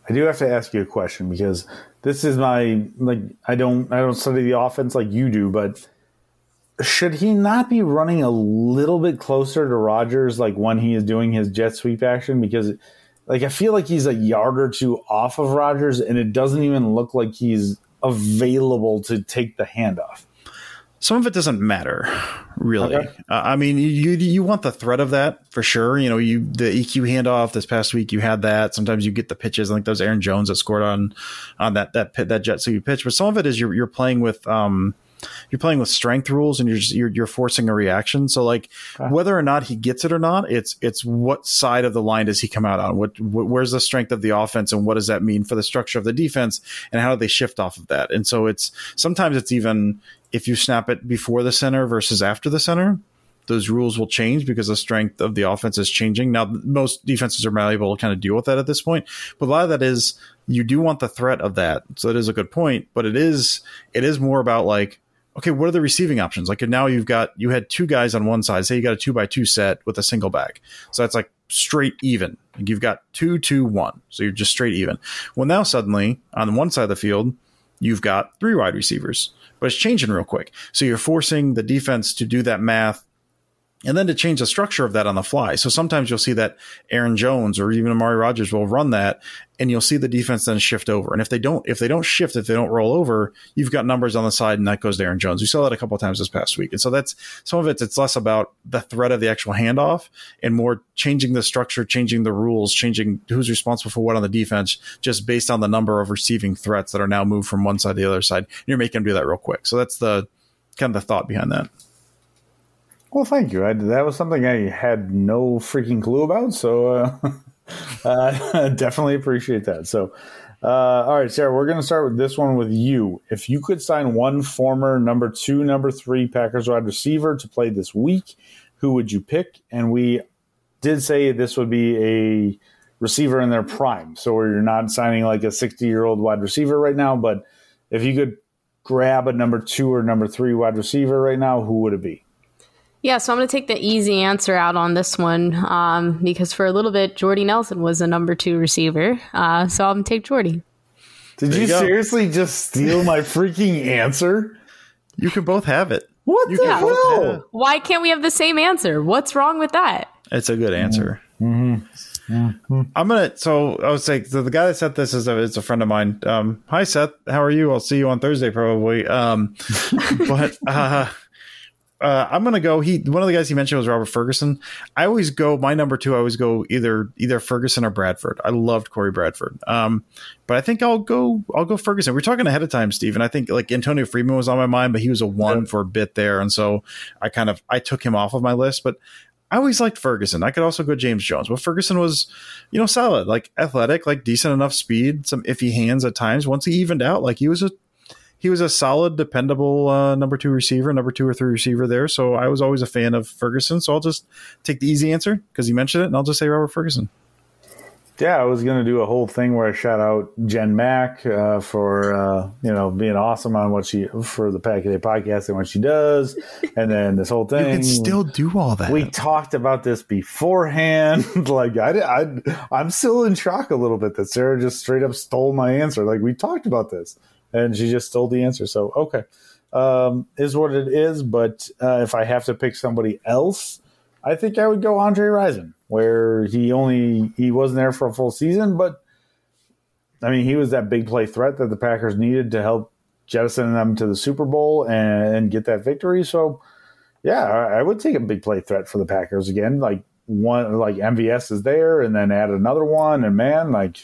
I do have to ask you a question because this is my like I don't I don't study the offense like you do, but should he not be running a little bit closer to Rodgers like when he is doing his jet sweep action? Because like I feel like he's a yard or two off of Rodgers and it doesn't even look like he's available to take the handoff some of it doesn't matter really. Okay. Uh, I mean, you you want the threat of that for sure. You know, you the EQ handoff this past week, you had that. Sometimes you get the pitches. I think those Aaron Jones that scored on on that that that jet sweep pitch. But some of it is you're you're playing with um you're playing with strength rules and you're just, you're, you're forcing a reaction. So like okay. whether or not he gets it or not, it's it's what side of the line does he come out on? What, what where's the strength of the offense and what does that mean for the structure of the defense and how do they shift off of that? And so it's sometimes it's even if you snap it before the center versus after the center, those rules will change because the strength of the offense is changing. Now, most defenses are malleable to kind of deal with that at this point, but a lot of that is you do want the threat of that. So it is a good point, but it is it is more about like okay, what are the receiving options? Like now you've got you had two guys on one side. Say you got a two by two set with a single back, so that's like straight even. Like you've got two, two, one, so you're just straight even. Well, now suddenly on one side of the field, you've got three wide receivers but it's changing real quick. So you're forcing the defense to do that math and then to change the structure of that on the fly. So sometimes you'll see that Aaron Jones or even Amari Rodgers will run that and you'll see the defense then shift over. And if they don't, if they don't shift, if they don't roll over, you've got numbers on the side and that goes to Aaron Jones. We saw that a couple times this past week. And so that's some of it. It's less about the threat of the actual handoff and more changing the structure, changing the rules, changing who's responsible for what on the defense, just based on the number of receiving threats that are now moved from one side to the other side. And you're making them do that real quick. So that's the kind of the thought behind that. Well, thank you. I, that was something I had no freaking clue about. So, uh, <laughs> uh, <laughs> definitely appreciate that. So, uh, all right, Sarah, we're going to start with this one with you. If you could sign one former number two, number three Packers wide receiver to play this week, who would you pick? And we did say this would be a receiver in their prime. So you're not signing like a 60 year old wide receiver right now, but if you could grab a number two or number three wide receiver right now, who would it be? Yeah, so I'm going to take the easy answer out on this one um, because for a little bit, Jordy Nelson was a number two receiver. Uh, so I'm going to take Jordy. Did you, you seriously just steal my freaking answer? You can both have it. What you the hell? Why can't we have the same answer? What's wrong with that? It's a good answer. Mm-hmm. Mm-hmm. I'm gonna. So I was saying, so the guy that said this is a, is a friend of mine. Um, hi Seth, how are you? I'll see you on Thursday probably. Um, <laughs> but uh, uh, I'm gonna go. He one of the guys he mentioned was Robert Ferguson. I always go my number two. I always go either either Ferguson or Bradford. I loved Corey Bradford. Um, but I think I'll go I'll go Ferguson. We are talking ahead of time, Steve, and I think like Antonio Freeman was on my mind, but he was a one yeah. for a bit there, and so I kind of I took him off of my list. But I always liked Ferguson. I could also go James Jones, but Ferguson was, you know, solid, like athletic, like decent enough speed, some iffy hands at times. Once he evened out, like he was a he was a solid, dependable uh, number two receiver, number two or three receiver there. So I was always a fan of Ferguson. So I'll just take the easy answer because you mentioned it, and I'll just say Robert Ferguson. Yeah, I was going to do a whole thing where I shout out Jen Mack uh, for uh, you know being awesome on what she for the Pack Day podcast and what she does, and then this whole thing. You can still do all that. We talked about this beforehand. <laughs> like I, I, I'm still in shock a little bit that Sarah just straight up stole my answer. Like we talked about this and she just stole the answer. So okay, um, is what it is. But uh, if I have to pick somebody else, I think I would go Andre Rison, where he only he wasn't there for a full season, but I mean he was that big play threat that the Packers needed to help jettison them to the Super Bowl and, and get that victory. So yeah, I, I would take a big play threat for the Packers again. Like one like MVS is there, and then add another one, and man, like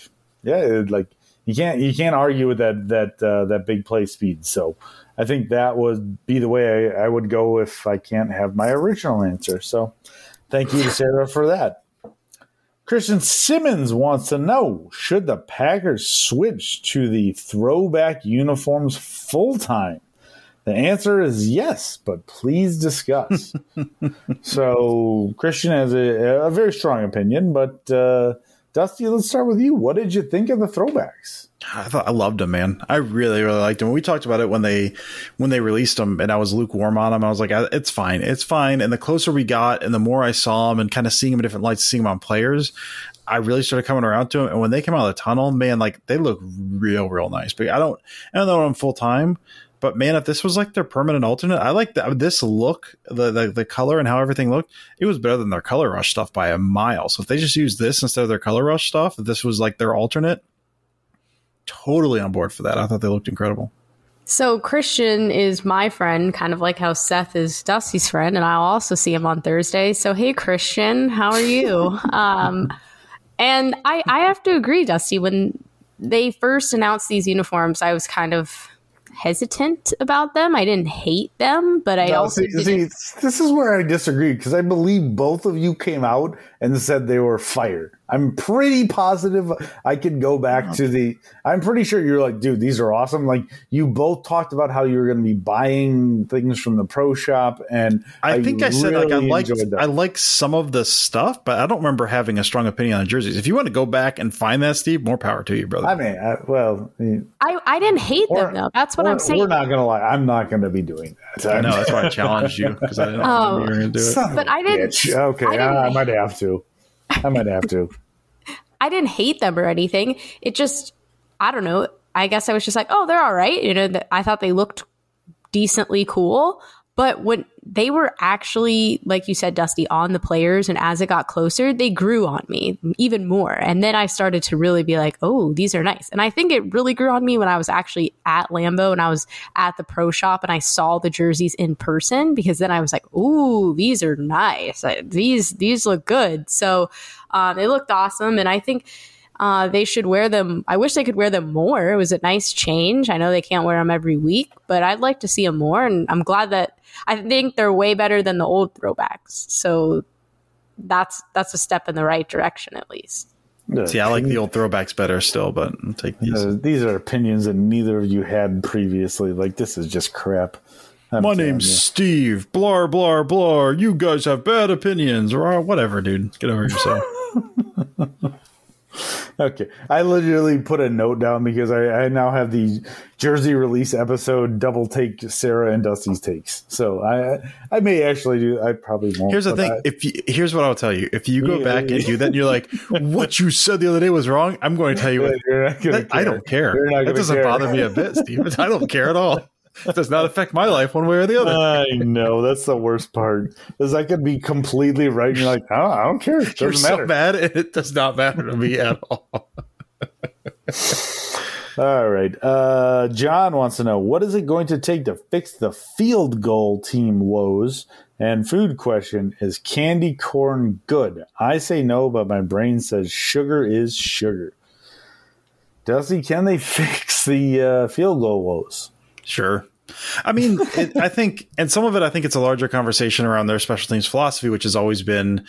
yeah, it, like you can't you can't argue with that that uh, that big play speed. So I think that would be the way I, I, would go if I can't have my original answer. So thank you to Sarah for that. Christian Simmons wants to know should the Packers switch to the throwback uniforms full time? The answer is yes, but please discuss. <laughs> so Christian has a, a, very strong opinion, but uh, Dusty, let's start with you. What did you think of the throwbacks? I thought I loved them, man. I really, really liked them. We talked about it when they when they released them, and I was lukewarm on them. I was like, "It's fine, it's fine." And the closer we got, and the more I saw them, and kind of seeing them in different lights, seeing them on players, I really started coming around to them. And when they came out of the tunnel, man, like they look real, real nice. But I don't, I don't know them full time. But man, if this was like their permanent alternate, I like the, this look, the, the the color and how everything looked. It was better than their color rush stuff by a mile. So if they just used this instead of their color rush stuff, if this was like their alternate, totally on board for that. I thought they looked incredible. So Christian is my friend, kind of like how Seth is Dusty's friend, and I'll also see him on Thursday. So hey, Christian, how are you? <laughs> um, and I I have to agree, Dusty. When they first announced these uniforms, I was kind of hesitant about them. I didn't hate them, but I no, also see, see, this is where I disagree because I believe both of you came out and said they were fired. I'm pretty positive I could go back to the. I'm pretty sure you're like, dude, these are awesome. Like you both talked about how you were going to be buying things from the pro shop, and I think I said like I like I like some of the stuff, but I don't remember having a strong opinion on jerseys. If you want to go back and find that, Steve, more power to you, brother. I mean, I, well, I, mean, I, I didn't hate or, them though. That's what I'm saying. We're not going to lie. I'm not going to be doing that. I know that's why I <laughs> challenged you because I didn't know oh. you were going to do it. But I didn't. Bitch. Okay, I, didn't I, I might have to. I might have to. <laughs> I didn't hate them or anything. It just, I don't know. I guess I was just like, oh, they're all right. You know, I thought they looked decently cool. But when they were actually, like you said, Dusty, on the players, and as it got closer, they grew on me even more. And then I started to really be like, oh, these are nice. And I think it really grew on me when I was actually at Lambeau and I was at the pro shop and I saw the jerseys in person because then I was like, ooh, these are nice. These these look good. So um, it looked awesome, and I think uh, they should wear them. I wish they could wear them more. It was a nice change. I know they can't wear them every week, but I'd like to see them more. And I'm glad that I think they're way better than the old throwbacks. So that's that's a step in the right direction, at least. See, I like the old throwbacks better still, but I'll take these. Uh, these are opinions that neither of you had previously. Like this is just crap. I'm My name's you. Steve. Blar blar blar. You guys have bad opinions, or whatever, dude. Get over yourself. <laughs> okay. I literally put a note down because I, I, now have the Jersey release episode double take Sarah and Dusty's takes. So I I may actually do I probably won't. Here's the thing. I, if you, here's what I'll tell you. If you go yeah, back yeah. and do that and you're like, what you said the other day was wrong, I'm going to tell you <laughs> what, that, I don't care. That doesn't care. bother me a bit, Steve. I don't care at all. It does not affect my life one way or the other. I know that's the worst part. Is I could be completely right, and you're like, oh, I don't care. It you're so mad, <laughs> it does not matter to me at all. all right. Uh, John wants to know what is it going to take to fix the field goal team woes? And food question is candy corn good? I say no, but my brain says sugar is sugar. Dusty, can they <laughs> fix the uh, field goal woes? Sure. I mean, <laughs> it, I think, and some of it, I think it's a larger conversation around their special teams philosophy, which has always been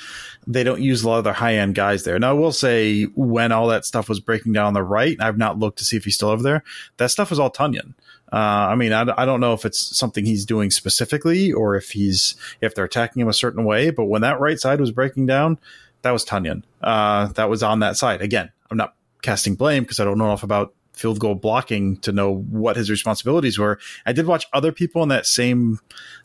they don't use a lot of their high end guys there. Now, I will say when all that stuff was breaking down on the right, I've not looked to see if he's still over there. That stuff was all Tonyan. Uh, I mean, I, I don't know if it's something he's doing specifically or if he's if they're attacking him a certain way. But when that right side was breaking down, that was Tonyan. Uh, that was on that side. Again, I'm not casting blame because I don't know enough about field goal blocking to know what his responsibilities were. I did watch other people in that same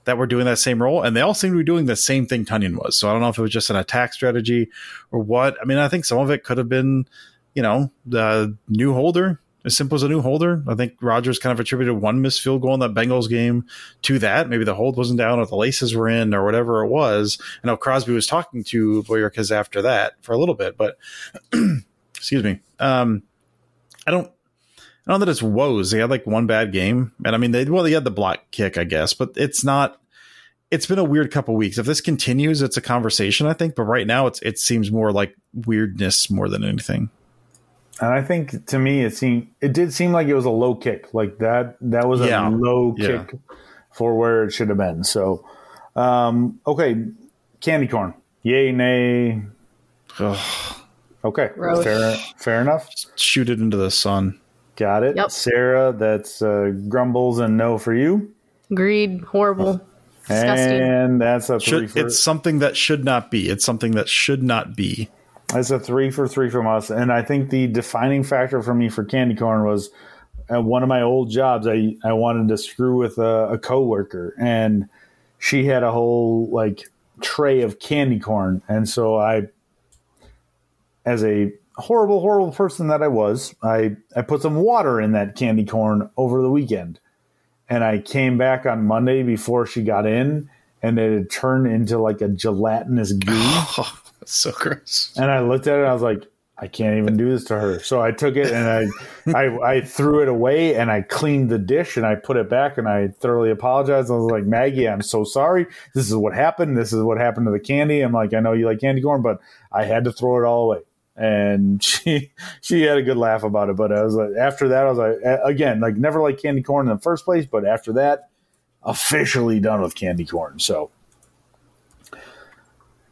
that were doing that same role, and they all seemed to be doing the same thing Tonyan was. So I don't know if it was just an attack strategy or what. I mean, I think some of it could have been, you know, the new holder. As simple as a new holder. I think Rodgers kind of attributed one missed field goal in that Bengals game to that. Maybe the hold wasn't down or the laces were in or whatever it was. I know Crosby was talking to Bojorquez after that for a little bit, but <clears throat> excuse me. Um, I don't I know that it's woes. They had like one bad game, and I mean, they well, they had the block kick, I guess, but it's not. It's been a weird couple weeks. If this continues, it's a conversation, I think. But right now, it's it seems more like weirdness more than anything. And I think to me, it seemed it did seem like it was a low kick, like that. That was a yeah. low yeah. kick for where it should have been. So, um, okay, candy corn, yay, nay. Ugh. Okay, fair, fair enough. Shoot it into the sun. Got it. Yep. Sarah, that's uh, grumbles and no for you. Agreed. Horrible. Disgusting. And that's a three should, for, It's something that should not be. It's something that should not be. That's a three for three from us. And I think the defining factor for me for candy corn was at one of my old jobs, I, I wanted to screw with a, a coworker and she had a whole like tray of candy corn. And so I, as a horrible, horrible person that I was, I, I put some water in that candy corn over the weekend. And I came back on Monday before she got in, and it had turned into like a gelatinous goo. Oh, <laughs> that's so gross. And I looked at it, I was like, I can't even do this to her. So I took it and I, I, I threw it away and I cleaned the dish and I put it back and I thoroughly apologized. I was like, Maggie, I'm so sorry. This is what happened. This is what happened to the candy. I'm like, I know you like candy corn, but I had to throw it all away and <laughs> she she had a good laugh about it. But I was like, after that, I was like, again, like never like candy corn in the first place, but after that, officially done with candy corn. So,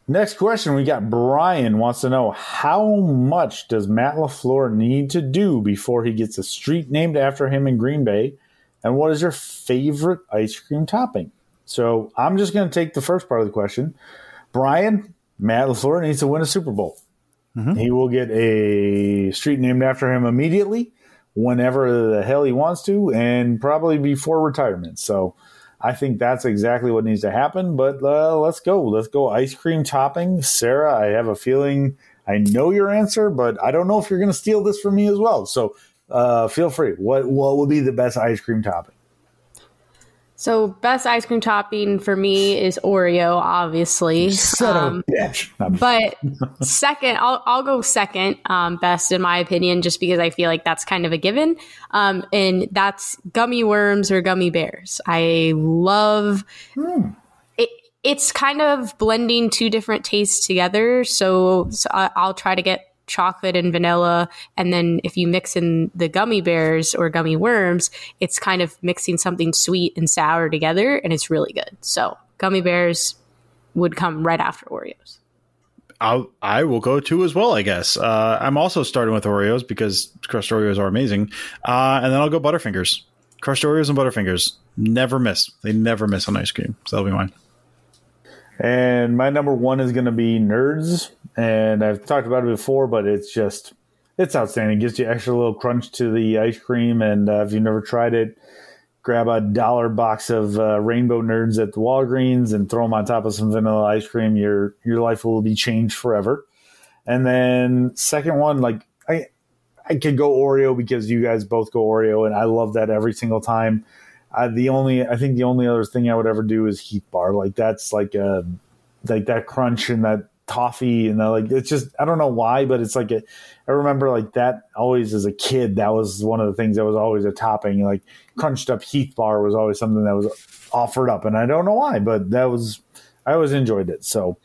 next question, we got Brian wants to know how much does Matt LaFleur need to do before he gets a street named after him in Green Bay, and what is your favorite ice cream topping? So, I'm just going to take the first part of the question. Brian, Matt LaFleur needs to win a Super Bowl. Mm-hmm. He will get a street named after him immediately, whenever the hell he wants to, and probably before retirement. So I think that's exactly what needs to happen. But uh, let's go. Let's go ice cream topping. Sarah, I have a feeling I know your answer, but I don't know if you're going to steal this from me as well. So uh, feel free. What what would be the best ice cream topping? So best ice cream topping for me is Oreo, obviously. Um, of a bitch. but <laughs> second, I'll I'll go second um, best in my opinion, just because I feel like that's kind of a given. Um, and that's gummy worms or gummy bears. I love. Hmm. It, it's kind of blending two different tastes together. So, so I'll try to get chocolate and vanilla. And then if you mix in the gummy bears or gummy worms, it's kind of mixing something sweet and sour together and it's really good. So gummy bears would come right after Oreos. I'll, I will go too as well, I guess. Uh, I'm also starting with Oreos because crushed Oreos are amazing. Uh, and then I'll go Butterfingers. Crushed Oreos and Butterfingers never miss. They never miss on ice cream. So that'll be mine. And my number one is going to be Nerds. And I've talked about it before, but it's just, it's outstanding. It gives you extra little crunch to the ice cream. And uh, if you've never tried it, grab a dollar box of uh, Rainbow Nerds at the Walgreens and throw them on top of some vanilla ice cream. Your, your life will be changed forever. And then second one, like I, I could go Oreo because you guys both go Oreo, and I love that every single time. I, the only I think the only other thing I would ever do is Heath Bar. Like that's like a like that crunch and that toffee and the, like it's just I don't know why, but it's like a, I remember like that always as a kid. That was one of the things that was always a topping. Like crunched up Heath Bar was always something that was offered up, and I don't know why, but that was I always enjoyed it. So.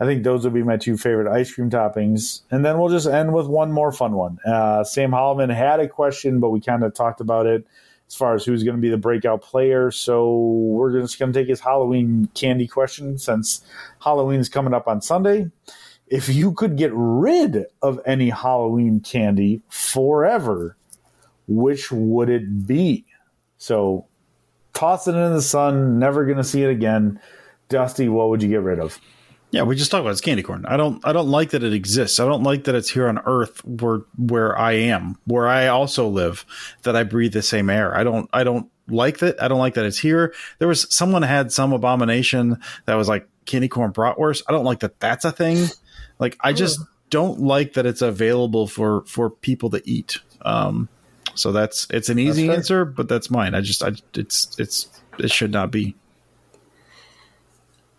I think those would be my two favorite ice cream toppings. And then we'll just end with one more fun one. Uh, Sam Holloman had a question, but we kind of talked about it as far as who's going to be the breakout player. So we're just going to take his Halloween candy question since Halloween is coming up on Sunday. If you could get rid of any Halloween candy forever, which would it be? So toss it in the sun, never going to see it again. Dusty, what would you get rid of? Yeah, we just talked about it's candy corn. I don't I don't like that it exists. I don't like that it's here on Earth where where I am, where I also live, that I breathe the same air. I don't I don't like that. I don't like that it's here. There was someone had some abomination that was like candy corn bratwurst. I don't like that that's a thing. Like I just don't like that it's available for for people to eat. Um so that's it's an easy answer, but that's mine. I just I it's it's it should not be.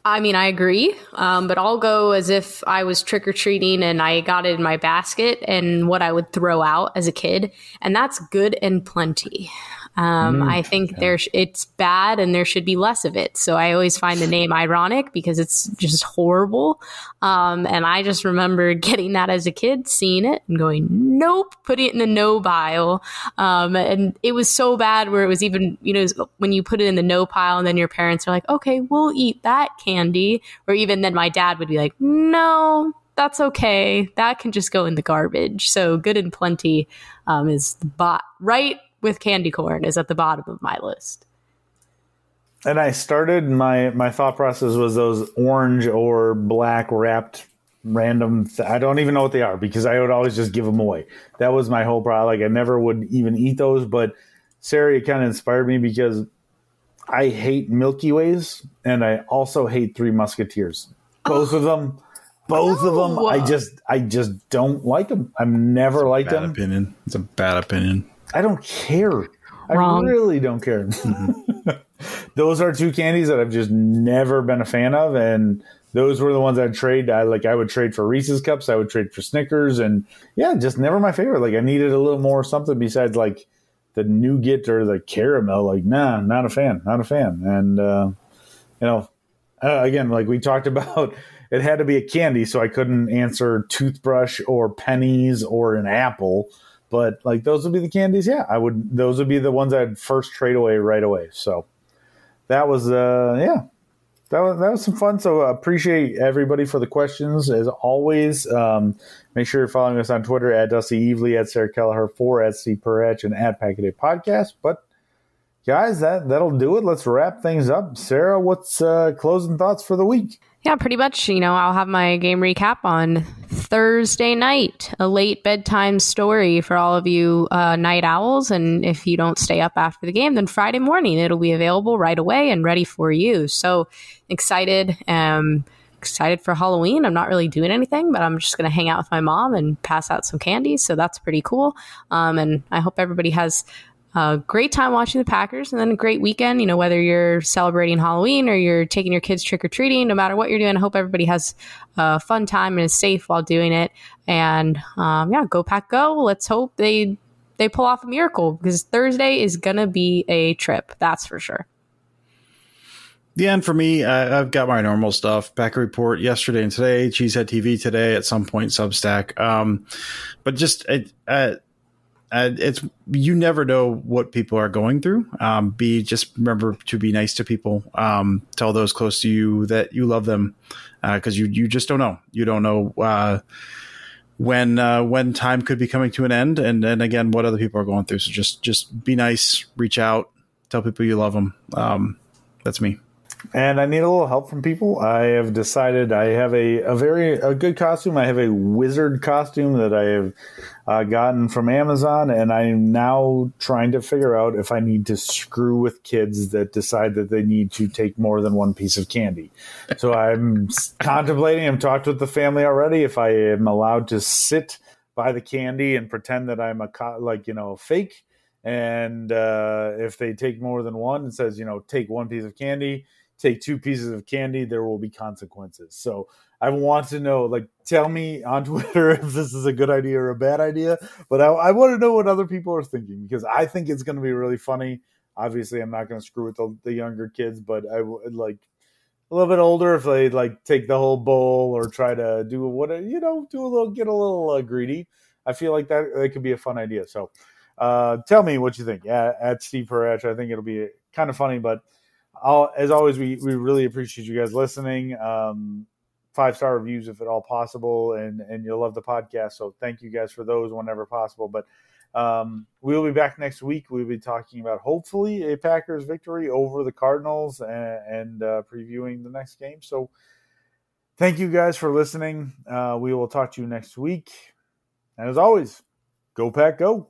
I mean, I agree, um, but I'll go as if I was trick or treating and I got it in my basket and what I would throw out as a kid, and that's good and plenty. Um, mm, I think there it's bad and there should be less of it. So I always find the name ironic because it's just horrible. Um, and I just remember <laughs> getting that as a kid, seeing it and going, nope, put it in the no pile. Um, and it was so bad where it was even, you know, when you put it in the no pile and then your parents are like, okay, we'll eat that candy. Or even then my dad would be like, no, that's okay. That can just go in the garbage. So good and plenty um, is the bot right with candy corn is at the bottom of my list. And I started my my thought process was those orange or black wrapped random. Th- I don't even know what they are because I would always just give them away. That was my whole problem. Like I never would even eat those. But Sarah kind of inspired me because I hate Milky Ways and I also hate Three Musketeers. Both oh. of them both no. of them i just i just don't like them i've never liked bad them opinion it's a bad opinion I don't care. Wrong. I really don't care. <laughs> Those are two candies that I've just never been a fan of, and those were the ones I'd trade. I like I would trade for Reese's cups. I would trade for Snickers, and yeah, just never my favorite. Like I needed a little more something besides like the nougat or the caramel. Like nah, not a fan, not a fan. And uh, you know, uh, again, like we talked <laughs> about, it had to be a candy, so I couldn't answer toothbrush or pennies or an apple. But like those would be the candies. Yeah, I would. Those would be the ones I'd first trade away right away. So that was uh yeah, that was that was some fun. So appreciate everybody for the questions as always. Um, make sure you're following us on Twitter at Dusty Evely, at Sarah Kelleher, four at C Perhatch, and at Packaday Podcast. But guys, that that'll do it. Let's wrap things up. Sarah, what's uh, closing thoughts for the week? Yeah, pretty much. You know, I'll have my game recap on Thursday night, a late bedtime story for all of you uh, night owls. And if you don't stay up after the game, then Friday morning it'll be available right away and ready for you. So excited. Um, excited for Halloween. I'm not really doing anything, but I'm just going to hang out with my mom and pass out some candy. So that's pretty cool. Um, and I hope everybody has a great time watching the Packers and then a great weekend. You know, whether you're celebrating Halloween or you're taking your kids trick or treating, no matter what you're doing, I hope everybody has a fun time and is safe while doing it. And um, yeah, go pack, go. Let's hope they they pull off a miracle because Thursday is gonna be a trip. That's for sure. The end for me, I, I've got my normal stuff. Packer report yesterday and today. Cheesehead TV today. At some point, Substack. Um, but just it, uh, uh, it's you never know what people are going through. Um, be just remember to be nice to people. Um, tell those close to you that you love them because uh, you you just don't know. You don't know uh, when uh, when time could be coming to an end, and and again what other people are going through. So just just be nice, reach out, tell people you love them. Um, that's me and I need a little help from people. I have decided I have a, a very a good costume. I have a wizard costume that I have uh, gotten from Amazon, and I'm now trying to figure out if I need to screw with kids that decide that they need to take more than one piece of candy. So I'm contemplating. I've talked with the family already. If I am allowed to sit by the candy and pretend that I'm a co- like you know fake. And uh, if they take more than one, it says, you know, take one piece of candy take two pieces of candy, there will be consequences. So I want to know, like, tell me on <laughs> Twitter if this is a good idea or a bad idea. But I, I want to know what other people are thinking because I think it's going to be really funny. Obviously, I'm not going to screw with the, the, younger kids, but I would like a little bit older if they like take the whole bowl or try to do what you know, do a little, get a little uh, greedy. I feel like that that could be a fun idea. So, uh, tell me what you think. Yeah, at Steve Perach, I think it'll be kind of funny, but I'll, as always, we, we really appreciate you guys listening. Um, five star reviews if at all possible, and and you'll love the podcast. So thank you guys for those whenever possible. But um, we'll be back next week. We'll be talking about hopefully a Packers victory over the Cardinals and, and uh, previewing the next game. So thank you guys for listening. Uh, we will talk to you next week. And as always, go Pack, go.